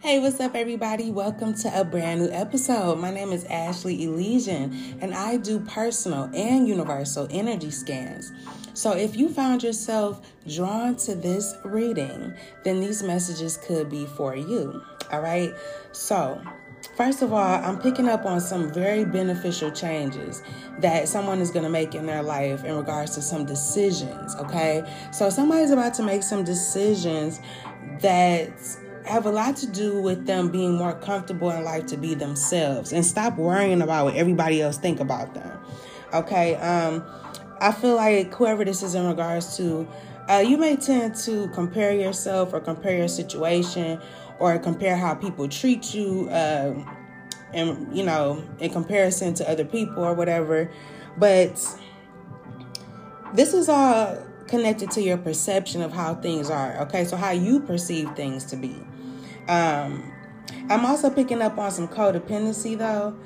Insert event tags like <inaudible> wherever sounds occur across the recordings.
Hey, what's up, everybody? Welcome to a brand new episode. My name is Ashley Elysian, and I do personal and universal energy scans. So, if you found yourself drawn to this reading, then these messages could be for you. All right. So, First of all, I'm picking up on some very beneficial changes that someone is going to make in their life in regards to some decisions, okay? So somebody's about to make some decisions that have a lot to do with them being more comfortable in life to be themselves and stop worrying about what everybody else think about them. Okay? Um I feel like whoever this is in regards to uh, you may tend to compare yourself or compare your situation or compare how people treat you uh, and you know in comparison to other people or whatever but this is all connected to your perception of how things are okay so how you perceive things to be um i'm also picking up on some codependency though.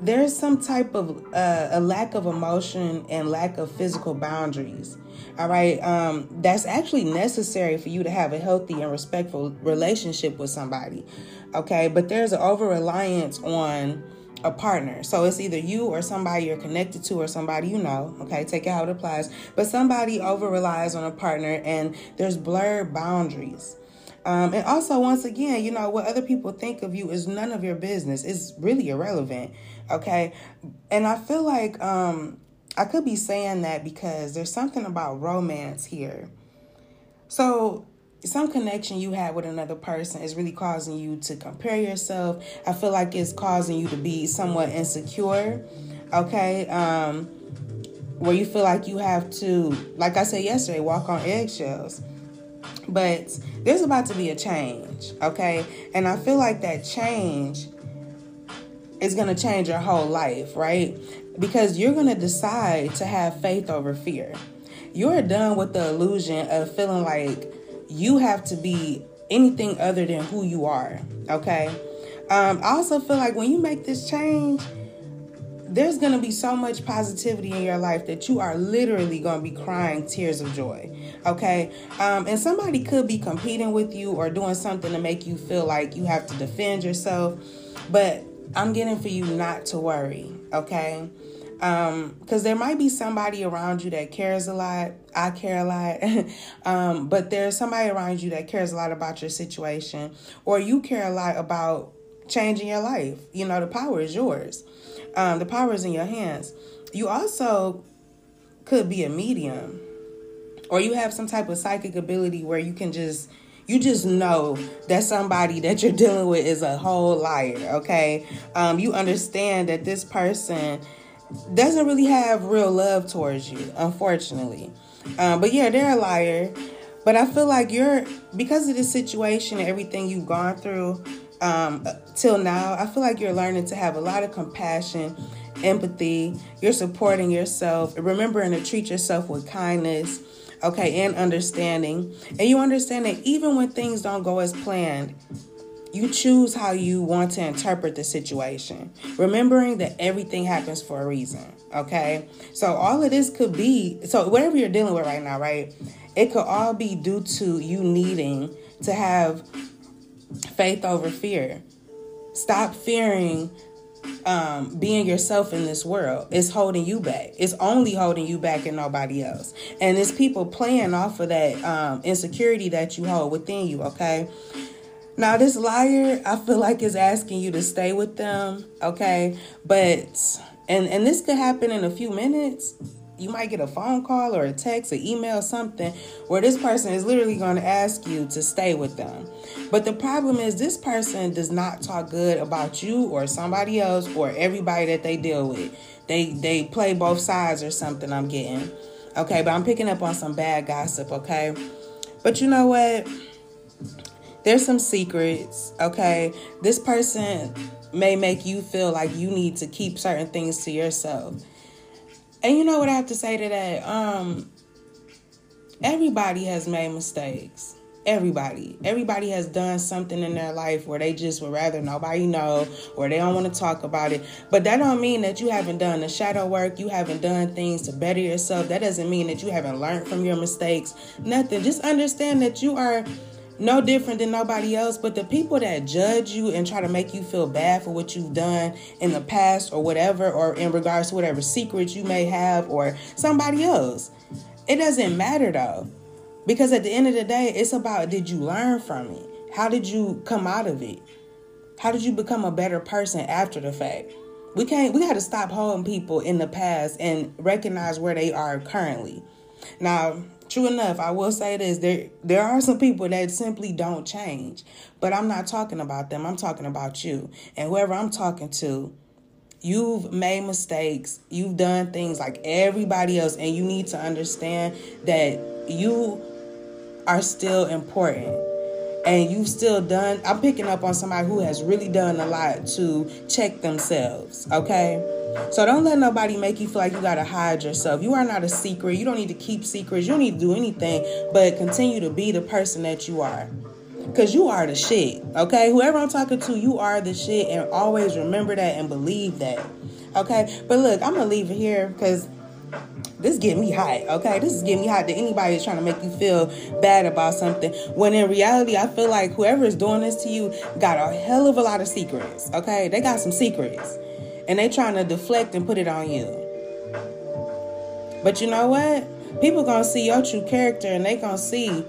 There's some type of uh, a lack of emotion and lack of physical boundaries. All right um, that's actually necessary for you to have a healthy and respectful relationship with somebody okay? But there's an over reliance on a partner. So it's either you or somebody you're connected to or somebody you know okay? Take it how it applies. But somebody over relies on a partner and there's blurred boundaries um, and also, once again, you know, what other people think of you is none of your business. It's really irrelevant. Okay. And I feel like um, I could be saying that because there's something about romance here. So, some connection you had with another person is really causing you to compare yourself. I feel like it's causing you to be somewhat insecure. Okay. Um, where you feel like you have to, like I said yesterday, walk on eggshells. But there's about to be a change, okay? And I feel like that change is going to change your whole life, right? Because you're going to decide to have faith over fear. You're done with the illusion of feeling like you have to be anything other than who you are, okay? Um, I also feel like when you make this change, there's going to be so much positivity in your life that you are literally going to be crying tears of joy. Okay. Um, and somebody could be competing with you or doing something to make you feel like you have to defend yourself. But I'm getting for you not to worry. Okay. Um, because there might be somebody around you that cares a lot. I care a lot. <laughs> um, but there's somebody around you that cares a lot about your situation, or you care a lot about changing your life. You know, the power is yours. Um, the power is in your hands. You also could be a medium, or you have some type of psychic ability where you can just you just know that somebody that you're dealing with is a whole liar. Okay, um, you understand that this person doesn't really have real love towards you, unfortunately. Um, but yeah, they're a liar. But I feel like you're because of the situation and everything you've gone through um, till now, I feel like you're learning to have a lot of compassion, empathy. You're supporting yourself, remembering to treat yourself with kindness, okay, and understanding. And you understand that even when things don't go as planned, you choose how you want to interpret the situation, remembering that everything happens for a reason. Okay, so all of this could be so whatever you're dealing with right now, right? It could all be due to you needing to have faith over fear. Stop fearing um, being yourself in this world. It's holding you back. It's only holding you back and nobody else. And it's people playing off of that um, insecurity that you hold within you, okay? Now, this liar, I feel like is asking you to stay with them, okay? But, and, and this could happen in a few minutes you might get a phone call or a text or email something where this person is literally going to ask you to stay with them. But the problem is this person does not talk good about you or somebody else or everybody that they deal with. They they play both sides or something I'm getting. Okay, but I'm picking up on some bad gossip, okay? But you know what? There's some secrets, okay? This person may make you feel like you need to keep certain things to yourself. And you know what I have to say to that? Um, everybody has made mistakes. Everybody. Everybody has done something in their life where they just would rather nobody know or they don't want to talk about it. But that don't mean that you haven't done the shadow work, you haven't done things to better yourself. That doesn't mean that you haven't learned from your mistakes. Nothing. Just understand that you are no different than nobody else. But the people that judge you and try to make you feel bad for what you've done in the past or whatever, or in regards to whatever secrets you may have or somebody else, it doesn't matter though. Because at the end of the day, it's about did you learn from it? How did you come out of it? How did you become a better person after the fact? We can't we got to stop holding people in the past and recognize where they are currently. Now, true enough, I will say this, there there are some people that simply don't change. But I'm not talking about them. I'm talking about you. And whoever I'm talking to, you've made mistakes. You've done things like everybody else and you need to understand that you are still important and you've still done i'm picking up on somebody who has really done a lot to check themselves okay? So don't let nobody make you feel like you gotta hide yourself. You are not a secret. You don't need to keep secrets. You don't need to do anything but continue to be the person that you are. Because you are the shit okay? Whoever i'm talking to you are the shit and always remember that and believe that okay? But look i'm gonna leave it here because this is getting me hot, okay? This is getting me hot to anybody that's trying to make you feel bad about something. When in reality, I feel like whoever is doing this to you got a hell of a lot of secrets, okay? They got some secrets. And they trying to deflect and put it on you. But you know what? People gonna see your true character and they gonna see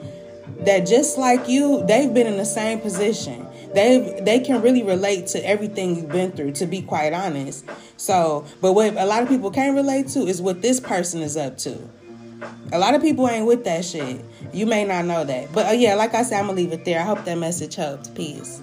that just like you, they've been in the same position they they can really relate to everything you've been through to be quite honest. So but what a lot of people can't relate to is what this person is up to. A lot of people ain't with that shit. You may not know that. But uh, yeah like i said i'm gonna leave it there. I hope that message helped. Peace